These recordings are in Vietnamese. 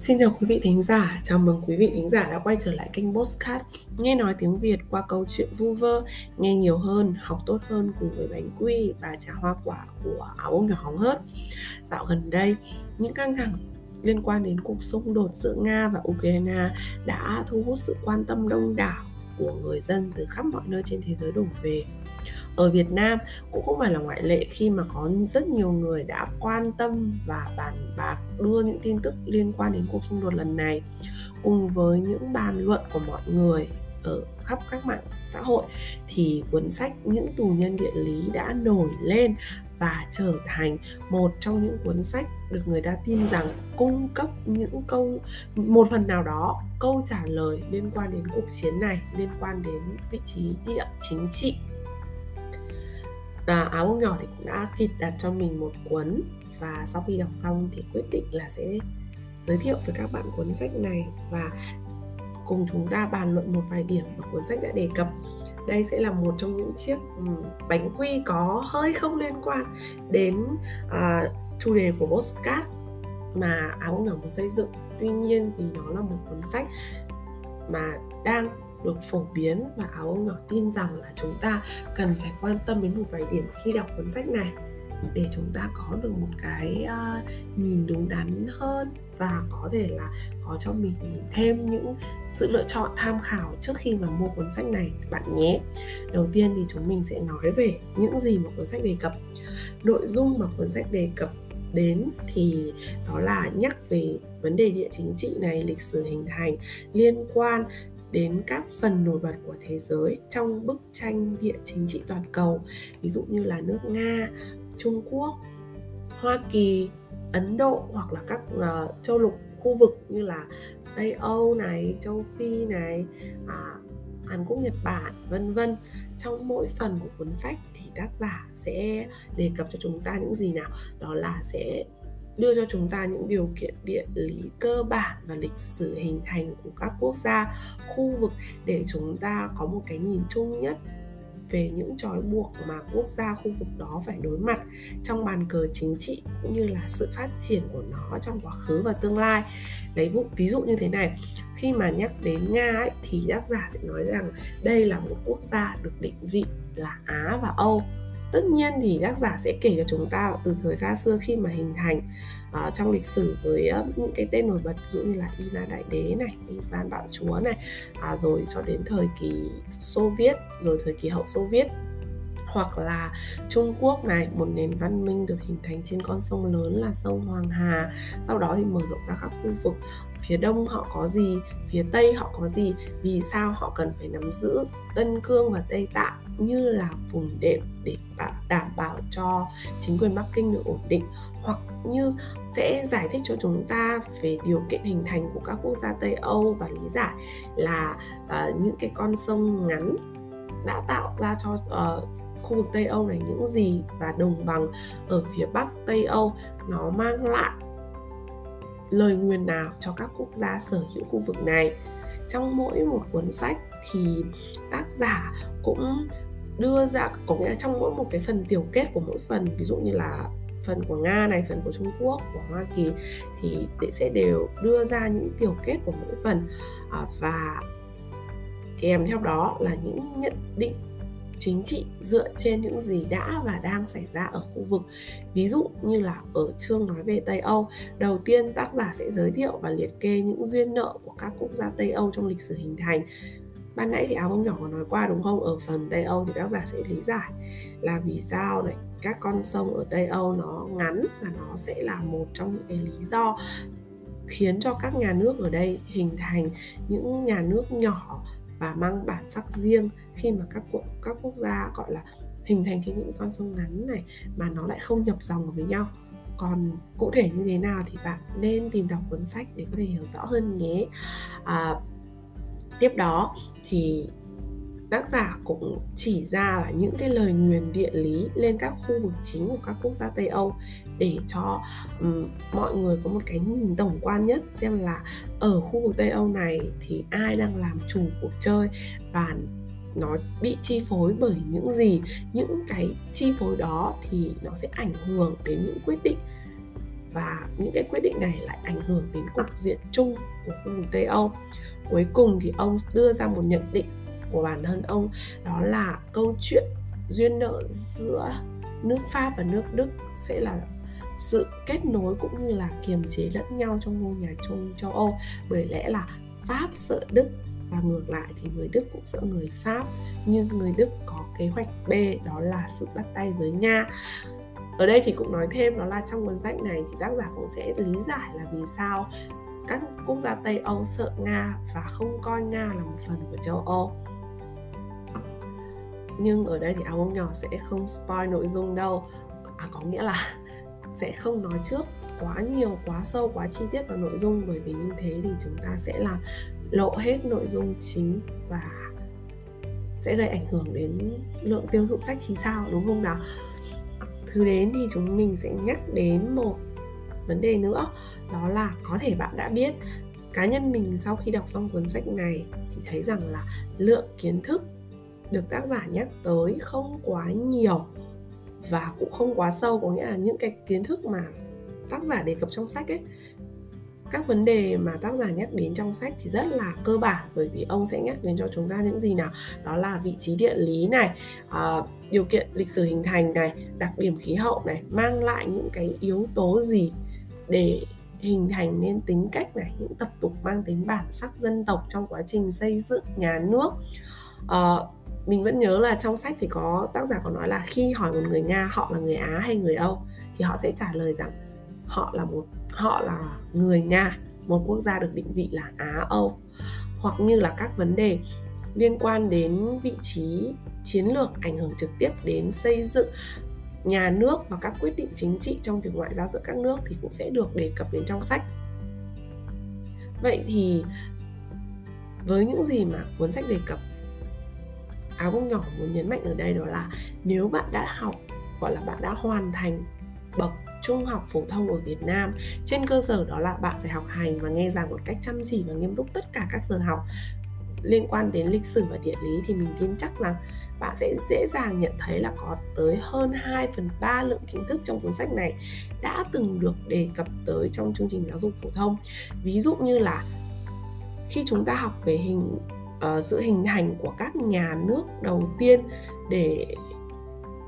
Xin chào quý vị thính giả, chào mừng quý vị thính giả đã quay trở lại kênh Postcard. Nghe nói tiếng Việt qua câu chuyện vu vơ, nghe nhiều hơn, học tốt hơn cùng với bánh quy và trà hoa quả của áo ông nhỏ hóng hớt. Dạo gần đây, những căng thẳng liên quan đến cuộc xung đột giữa Nga và Ukraine đã thu hút sự quan tâm đông đảo của người dân từ khắp mọi nơi trên thế giới đổ về ở Việt Nam cũng không phải là ngoại lệ khi mà có rất nhiều người đã quan tâm và bàn bạc, đưa những tin tức liên quan đến cuộc xung đột lần này cùng với những bàn luận của mọi người ở khắp các mạng xã hội thì cuốn sách những tù nhân địa lý đã nổi lên và trở thành một trong những cuốn sách được người ta tin rằng cung cấp những câu, một phần nào đó câu trả lời liên quan đến cuộc chiến này, liên quan đến vị trí địa chính trị và áo bông nhỏ thì cũng đã kịp đặt cho mình một cuốn. Và sau khi đọc xong thì quyết định là sẽ giới thiệu với các bạn cuốn sách này. Và cùng chúng ta bàn luận một vài điểm mà cuốn sách đã đề cập. Đây sẽ là một trong những chiếc ừ, bánh quy có hơi không liên quan đến uh, chủ đề của postcard mà áo bông nhỏ muốn xây dựng. Tuy nhiên thì nó là một cuốn sách mà đang được phổ biến và áo ông nhỏ tin rằng là chúng ta cần phải quan tâm đến một vài điểm khi đọc cuốn sách này. Để chúng ta có được một cái uh, nhìn đúng đắn hơn và có thể là có cho mình thêm những sự lựa chọn tham khảo trước khi mà mua cuốn sách này bạn nhé. Đầu tiên thì chúng mình sẽ nói về những gì mà cuốn sách đề cập. Nội dung mà cuốn sách đề cập đến thì đó là nhắc về vấn đề địa chính trị này lịch sử hình thành liên quan đến các phần nổi bật của thế giới trong bức tranh địa chính trị toàn cầu ví dụ như là nước nga trung quốc hoa kỳ ấn độ hoặc là các uh, châu lục khu vực như là tây âu này châu phi này à, hàn quốc nhật bản vân vân. Trong mỗi phần của cuốn sách thì tác giả sẽ đề cập cho chúng ta những gì nào? Đó là sẽ đưa cho chúng ta những điều kiện địa lý cơ bản và lịch sử hình thành của các quốc gia khu vực để chúng ta có một cái nhìn chung nhất về những trói buộc mà quốc gia khu vực đó phải đối mặt trong bàn cờ chính trị cũng như là sự phát triển của nó trong quá khứ và tương lai. Lấy vụ ví dụ như thế này khi mà nhắc đến nga ấy, thì tác giả sẽ nói rằng đây là một quốc gia được định vị là á và âu tất nhiên thì tác giả sẽ kể cho chúng ta từ thời xa xưa khi mà hình thành uh, trong lịch sử với uh, những cái tên nổi bật ví dụ như là Ina Đại Đế này, Ivan Bạo Chúa này, uh, rồi cho đến thời kỳ Xô Viết, rồi thời kỳ hậu Xô Viết hoặc là Trung Quốc này một nền văn minh được hình thành trên con sông lớn là sông Hoàng Hà. Sau đó thì mở rộng ra các khu vực. Phía đông họ có gì phía tây họ có gì vì sao họ cần phải nắm giữ tân cương và tây tạng như là vùng đệm để đảm bảo cho chính quyền bắc kinh được ổn định? Hoặc như sẽ giải thích cho chúng ta về điều kiện hình thành của các quốc gia tây âu và lý giải là uh, những cái con sông ngắn đã tạo ra cho uh, khu vực Tây Âu này những gì và đồng bằng ở phía Bắc Tây Âu nó mang lại lời nguyền nào cho các quốc gia sở hữu khu vực này? Trong mỗi một cuốn sách thì tác giả cũng đưa ra có nghĩa là trong mỗi một cái phần tiểu kết của mỗi phần ví dụ như là phần của Nga này, phần của Trung Quốc, của Hoa Kỳ thì sẽ đều đưa ra những tiểu kết của mỗi phần. À, và kèm theo đó là những nhận định chính trị dựa trên những gì đã và đang xảy ra ở khu vực. Ví dụ như là ở chương nói về Tây Âu, đầu tiên tác giả sẽ giới thiệu và liệt kê những duyên nợ của các quốc gia Tây Âu trong lịch sử hình thành. Ban nãy thì áo bông nhỏ có nói qua đúng không? Ở phần Tây Âu thì tác giả sẽ lý giải là vì sao này các con sông ở Tây Âu nó ngắn và nó sẽ là một trong những cái lý do khiến cho các nhà nước ở đây hình thành những nhà nước nhỏ và mang bản sắc riêng khi mà các quốc các quốc gia gọi là hình thành trên những con sông ngắn này mà nó lại không nhập dòng với nhau. Còn cụ thể như thế nào thì bạn nên tìm đọc cuốn sách để có thể hiểu rõ hơn nhé. À, tiếp đó thì tác giả cũng chỉ ra là những cái lời nguyền địa lý lên các khu vực chính của các quốc gia Tây Âu để cho um, mọi người có một cái nhìn tổng quan nhất xem là ở khu vực Tây Âu này thì ai đang làm chủ cuộc chơi và nó bị chi phối bởi những gì những cái chi phối đó thì nó sẽ ảnh hưởng đến những quyết định và những cái quyết định này lại ảnh hưởng đến cục diện chung của khu vực Tây Âu. Cuối cùng thì ông đưa ra một nhận định của bản thân ông, đó là câu chuyện duyên nợ giữa nước Pháp và nước Đức sẽ là sự kết nối cũng như là kiềm chế lẫn nhau trong ngôi nhà chung châu Âu. Bởi lẽ là Pháp sợ Đức và ngược lại thì người Đức cũng sợ người Pháp. Nhưng người Đức có kế hoạch B, đó là sự bắt tay với Nga. Ở đây thì cũng nói thêm, đó là trong cuốn sách này thì tác giả cũng sẽ lý giải là vì sao các quốc gia Tây Âu sợ Nga và không coi Nga là một phần của châu Âu nhưng ở đây thì áo bông nhỏ sẽ không spoil nội dung đâu. À, có nghĩa là sẽ không nói trước quá nhiều quá sâu quá chi tiết vào nội dung. Bởi vì như thế thì chúng ta sẽ là lộ hết nội dung chính và sẽ gây ảnh hưởng đến lượng tiêu thụ sách thì sao đúng không nào? Thứ đến thì chúng mình sẽ nhắc đến một vấn đề nữa. Đó là có thể bạn đã biết cá nhân mình sau khi đọc xong cuốn sách này thì thấy rằng là lượng kiến thức được tác giả nhắc tới không quá nhiều và cũng không quá sâu có nghĩa là những cái kiến thức mà tác giả đề cập trong sách ấy các vấn đề mà tác giả nhắc đến trong sách thì rất là cơ bản bởi vì ông sẽ nhắc đến cho chúng ta những gì nào? Đó là vị trí địa lý này uh, điều kiện lịch sử hình thành này đặc điểm khí hậu này mang lại những cái yếu tố gì để hình thành nên tính cách này những tập tục mang tính bản sắc dân tộc trong quá trình xây dựng nhà nước? Uh, mình vẫn nhớ là trong sách thì có, tác giả có nói là khi hỏi một người nga họ là người á hay người âu, thì họ sẽ trả lời rằng họ là một, họ là người nga, một quốc gia được định vị là á, âu. Hoặc như là các vấn đề liên quan đến vị trí chiến lược ảnh hưởng trực tiếp đến xây dựng nhà nước và các quyết định chính trị trong việc ngoại giao giữa các nước thì cũng sẽ được đề cập đến trong sách. Vậy thì với những gì mà cuốn sách đề cập áo bông nhỏ muốn nhấn mạnh ở đây đó là nếu bạn đã học, gọi là bạn đã hoàn thành bậc trung học phổ thông ở Việt Nam, trên cơ sở đó là bạn phải học hành và nghe giảng một cách chăm chỉ và nghiêm túc tất cả các giờ học liên quan đến lịch sử và địa lý, thì mình tin chắc rằng bạn sẽ dễ dàng nhận thấy là có tới hơn 2 phần 3 lượng kiến thức trong cuốn sách này đã từng được đề cập tới trong chương trình giáo dục phổ thông. Ví dụ như là khi chúng ta học về hình uh, sự hình thành của các nhà nước đầu tiên để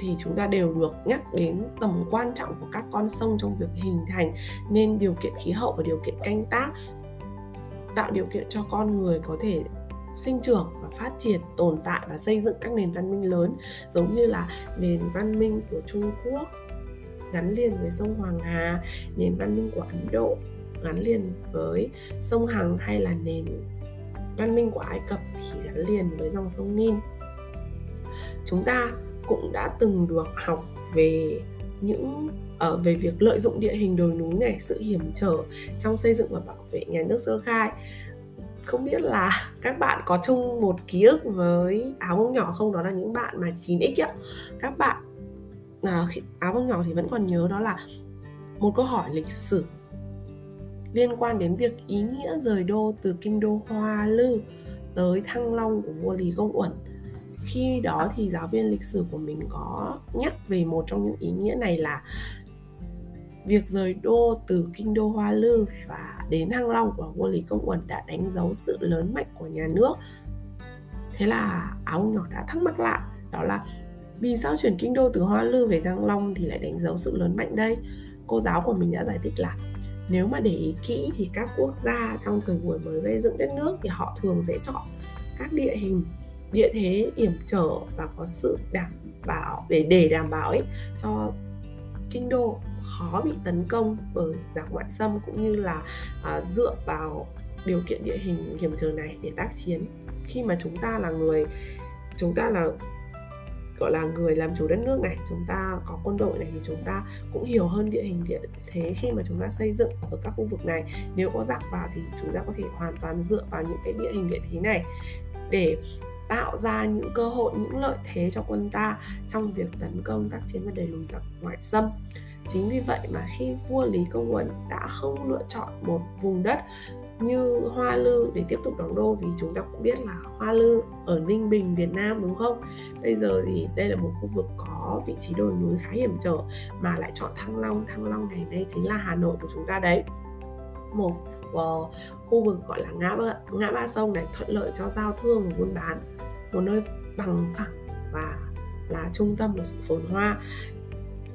thì chúng ta đều được nhắc đến tầm quan trọng của các con sông trong việc hình thành nên điều kiện khí hậu và điều kiện canh tác tạo điều kiện cho con người có thể sinh trưởng và phát triển tồn tại và xây dựng các nền văn minh lớn giống như là nền văn minh của Trung Quốc gắn liền với sông Hoàng Hà, nền văn minh của Ấn Độ gắn liền với sông Hằng hay là nền văn minh của Ai Cập thì gắn liền với dòng sông Nin. Chúng ta cũng đã từng được học về những ở uh, về việc lợi dụng địa hình đồi núi này sự hiểm trở trong xây dựng và bảo vệ nhà nước sơ khai. Không biết là các bạn có chung một ký ức với áo bông nhỏ không? Đó là những bạn mà 9x ạ. Các bạn à, áo bông nhỏ thì vẫn còn nhớ đó là một câu hỏi lịch sử liên quan đến việc ý nghĩa rời đô từ kinh đô Hoa Lư tới Thăng Long của vua Lý Công Uẩn. Khi đó thì giáo viên lịch sử của mình có nhắc về một trong những ý nghĩa này là việc rời đô từ kinh đô Hoa Lư và đến Thăng Long của vua Lý Công Uẩn đã đánh dấu sự lớn mạnh của nhà nước. Thế là áo nhỏ đã thắc mắc lại, đó là vì sao chuyển kinh đô từ Hoa Lư về Thăng Long thì lại đánh dấu sự lớn mạnh đây? Cô giáo của mình đã giải thích là nếu mà để ý kỹ thì các quốc gia trong thời buổi mới gây dựng đất nước thì họ thường sẽ chọn các địa hình địa thế hiểm trở và có sự đảm bảo để để đảm bảo ấy cho kinh đô khó bị tấn công bởi giặc ngoại xâm cũng như là à, dựa vào điều kiện địa hình hiểm trở này để tác chiến. Khi mà chúng ta là người chúng ta là gọi là người làm chủ đất nước này, chúng ta có quân đội này thì chúng ta cũng hiểu hơn địa hình địa thế khi mà chúng ta xây dựng ở các khu vực này. Nếu có giặc vào thì chúng ta có thể hoàn toàn dựa vào những cái địa hình địa thế này để tạo ra những cơ hội, những lợi thế cho quân ta trong việc tấn công tác chiến và đẩy lùi giặc ngoại xâm. Chính vì vậy mà khi vua lý công uẩn đã không lựa chọn một vùng đất như Hoa Lư để tiếp tục đóng đô vì chúng ta cũng biết là Hoa Lư ở Ninh Bình Việt Nam đúng không? Bây giờ thì đây là một khu vực có vị trí đồi núi khá hiểm trở mà lại chọn Thăng Long, Thăng Long ngày nay chính là Hà Nội của chúng ta đấy. Một uh, khu vực gọi là ngã ba, ngã ba sông này thuận lợi cho giao thương và buôn bán. Một nơi bằng phẳng và là trung tâm của sự phồn hoa.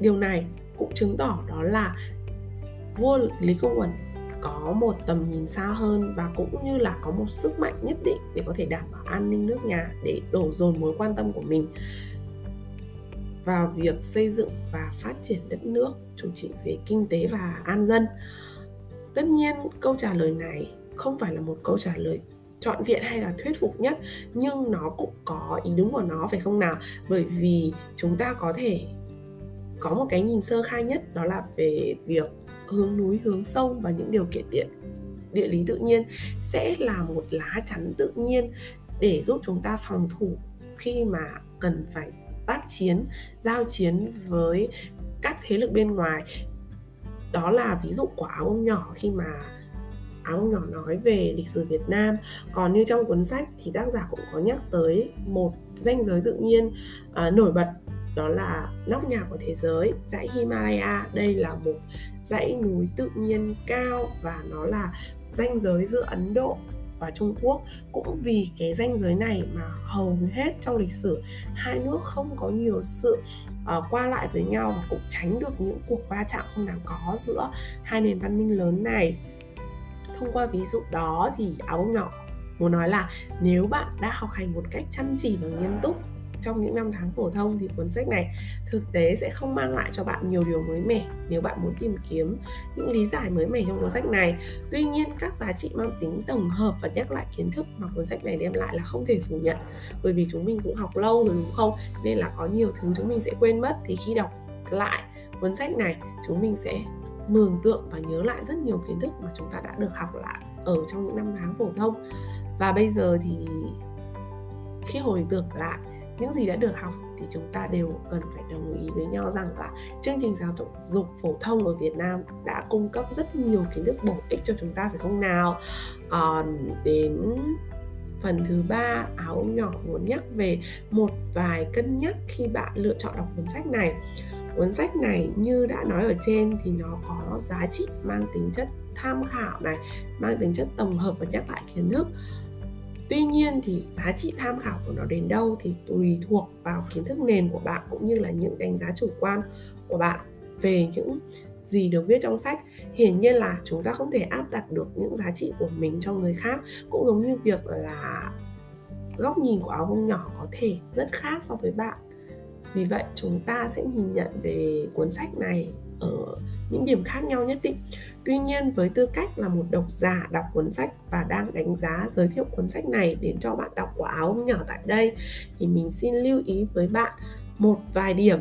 Điều này cũng chứng tỏ đó là vua lý công uẩn có một tầm nhìn xa hơn và cũng như là có một sức mạnh nhất định để có thể đảm bảo an ninh nước nhà để đổ dồn mối quan tâm của mình vào việc xây dựng và phát triển đất nước, chủ trị về kinh tế và an dân. Tất nhiên, câu trả lời này không phải là một câu trả lời trọn vẹn hay là thuyết phục nhất, nhưng nó cũng có ý đúng của nó, phải không nào? Bởi vì chúng ta có thể có một cái nhìn sơ khai nhất, đó là về việc hướng núi hướng sông và những điều kiện tiện địa lý tự nhiên sẽ là một lá chắn tự nhiên để giúp chúng ta phòng thủ khi mà cần phải tác chiến giao chiến với các thế lực bên ngoài. Đó là ví dụ của áo ông nhỏ khi mà áo ông nhỏ nói về lịch sử Việt Nam. Còn như trong cuốn sách thì tác giả cũng có nhắc tới một danh giới tự nhiên uh, nổi bật đó là nóc nhà của thế giới dãy Himalaya. Đây là một dãy núi tự nhiên cao và nó là ranh giới giữa Ấn Độ và Trung Quốc. Cũng vì cái ranh giới này mà hầu hết trong lịch sử hai nước không có nhiều sự uh, qua lại với nhau và cũng tránh được những cuộc va chạm không đáng có giữa hai nền văn minh lớn này. Thông qua ví dụ đó thì áo bông nhỏ muốn nói là nếu bạn đã học hành một cách chăm chỉ và nghiêm túc trong những năm tháng phổ thông thì cuốn sách này thực tế sẽ không mang lại cho bạn nhiều điều mới mẻ nếu bạn muốn tìm kiếm những lý giải mới mẻ trong cuốn sách này. Tuy nhiên, các giá trị mang tính tổng hợp và nhắc lại kiến thức mà cuốn sách này đem lại là không thể phủ nhận bởi vì chúng mình cũng học lâu rồi đúng không? Nên là có nhiều thứ chúng mình sẽ quên mất thì khi đọc lại cuốn sách này, chúng mình sẽ mường tượng và nhớ lại rất nhiều kiến thức mà chúng ta đã được học lại ở trong những năm tháng phổ thông và bây giờ thì khi hồi tưởng lại những gì đã được học thì chúng ta đều cần phải đồng ý với nhau rằng là chương trình giáo dục phổ thông ở Việt Nam đã cung cấp rất nhiều kiến thức bổ ích cho chúng ta, phải không nào? Còn đến phần thứ ba, áo ông nhỏ muốn nhắc về một vài cân nhắc khi bạn lựa chọn đọc cuốn sách này. Cuốn sách này như đã nói ở trên thì nó có giá trị, mang tính chất tham khảo này, mang tính chất tổng hợp và nhắc lại kiến thức tuy nhiên thì giá trị tham khảo của nó đến đâu thì tùy thuộc vào kiến thức nền của bạn cũng như là những đánh giá chủ quan của bạn về những gì được viết trong sách. Hiển nhiên là chúng ta không thể áp đặt được những giá trị của mình cho người khác, cũng giống như việc là góc nhìn của áo bông nhỏ có thể rất khác so với bạn. Vì vậy, chúng ta sẽ nhìn nhận về cuốn sách này ở những điểm khác nhau nhất định. Tuy nhiên với tư cách là một độc giả đọc cuốn sách và đang đánh giá giới thiệu cuốn sách này đến cho bạn đọc của áo ông nhỏ tại đây thì mình xin lưu ý với bạn một vài điểm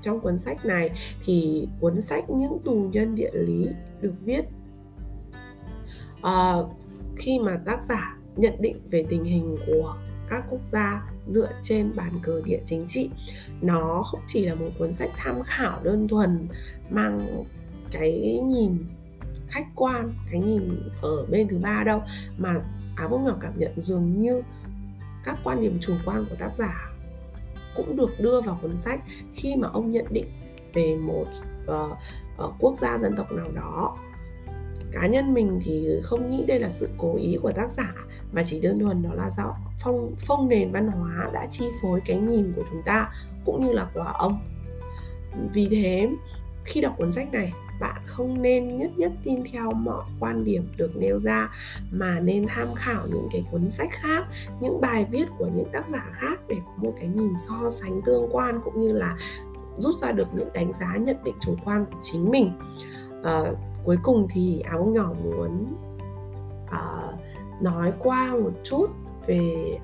trong cuốn sách này. Thì cuốn sách những tù nhân địa lý được viết uh, khi mà tác giả nhận định về tình hình của các quốc gia dựa trên bàn cờ địa chính trị. Nó không chỉ là một cuốn sách tham khảo đơn thuần mang cái nhìn khách quan cái nhìn ở bên thứ ba đâu mà áo bông nhỏ cảm nhận dường như các quan điểm chủ quan của tác giả cũng được đưa vào cuốn sách khi mà ông nhận định về một uh, uh, quốc gia dân tộc nào đó cá nhân mình thì không nghĩ đây là sự cố ý của tác giả mà chỉ đơn thuần đó là do phong phong nền văn hóa đã chi phối cái nhìn của chúng ta cũng như là của ông. Vì thế khi đọc cuốn sách này bạn không nên nhất nhất tin theo mọi quan điểm được nêu ra mà nên tham khảo những cái cuốn sách khác những bài viết của những tác giả khác để có một cái nhìn so sánh tương quan cũng như là rút ra được những đánh giá nhận định chủ quan của chính mình. Uh, cuối cùng thì áo nhỏ muốn uh, nói qua một chút về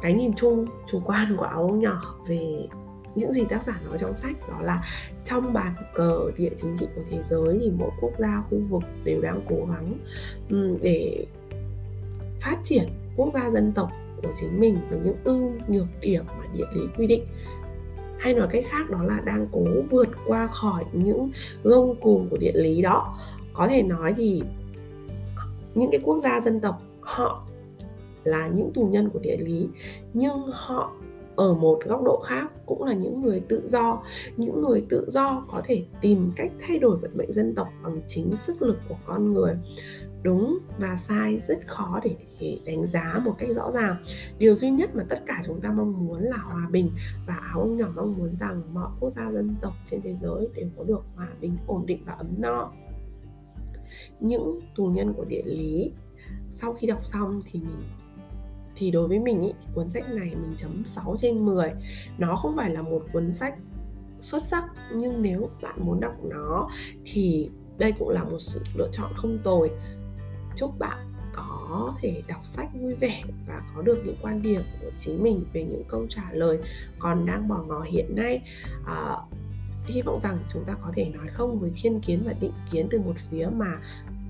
cái nhìn chung chủ quan của áo nhỏ về những gì tác giả nói trong sách đó là trong bàn cờ địa chính trị của thế giới thì mỗi quốc gia khu vực đều đang cố gắng để phát triển quốc gia dân tộc của chính mình với những ưu nhược điểm mà địa lý quy định hay nói cách khác đó là đang cố vượt qua khỏi những gông cùm của địa lý đó. Có thể nói thì những cái quốc gia dân tộc họ là những tù nhân của địa lý, nhưng họ ở một góc độ khác cũng là những người tự do, những người tự do có thể tìm cách thay đổi vận mệnh dân tộc bằng chính sức lực của con người đúng và sai rất khó để, đánh giá một cách rõ ràng. Điều duy nhất mà tất cả chúng ta mong muốn là hòa bình và áo ông nhỏ mong muốn rằng mọi quốc gia dân tộc trên thế giới đều có được hòa bình ổn định và ấm no. Những tù nhân của địa lý sau khi đọc xong thì mình thì đối với mình ý, cuốn sách này mình chấm 6 trên 10 nó không phải là một cuốn sách xuất sắc nhưng nếu bạn muốn đọc nó thì đây cũng là một sự lựa chọn không tồi chúc bạn có thể đọc sách vui vẻ và có được những quan điểm của chính mình về những câu trả lời còn đang bỏ ngỏ hiện nay. À, hy vọng rằng chúng ta có thể nói không với thiên kiến và định kiến từ một phía mà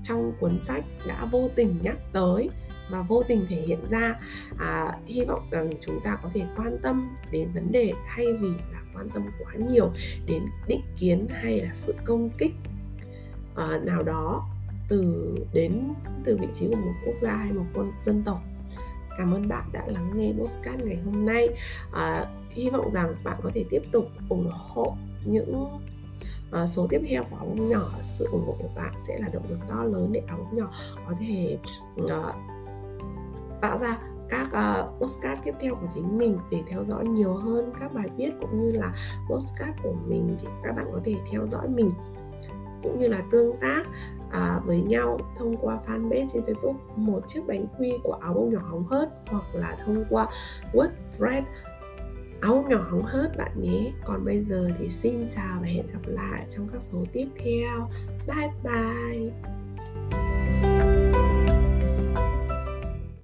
trong cuốn sách đã vô tình nhắc tới và vô tình thể hiện ra. À, hy vọng rằng chúng ta có thể quan tâm đến vấn đề thay vì là quan tâm quá nhiều đến định kiến hay là sự công kích. À, nào đó từ đến từ vị trí của một quốc gia hay một con dân tộc. Cảm ơn bạn đã lắng nghe postcard ngày hôm nay. À, hy vọng rằng bạn có thể tiếp tục ủng hộ những uh, số tiếp theo của ống nhỏ. Sự ủng hộ của bạn sẽ là động lực to lớn để ống nhỏ có thể uh, tạo ra các uh, postcard tiếp theo của chính mình để theo dõi nhiều hơn các bài viết cũng như là postcard của mình thì các bạn có thể theo dõi mình cũng như là tương tác à, với nhau thông qua fanpage trên Facebook một chiếc bánh quy của áo bông nhỏ hóng hớt hoặc là thông qua WordPress. Áo nhỏ hóng hớt bạn nhé. Còn bây giờ thì xin chào và hẹn gặp lại trong các số tiếp theo. Bye bye.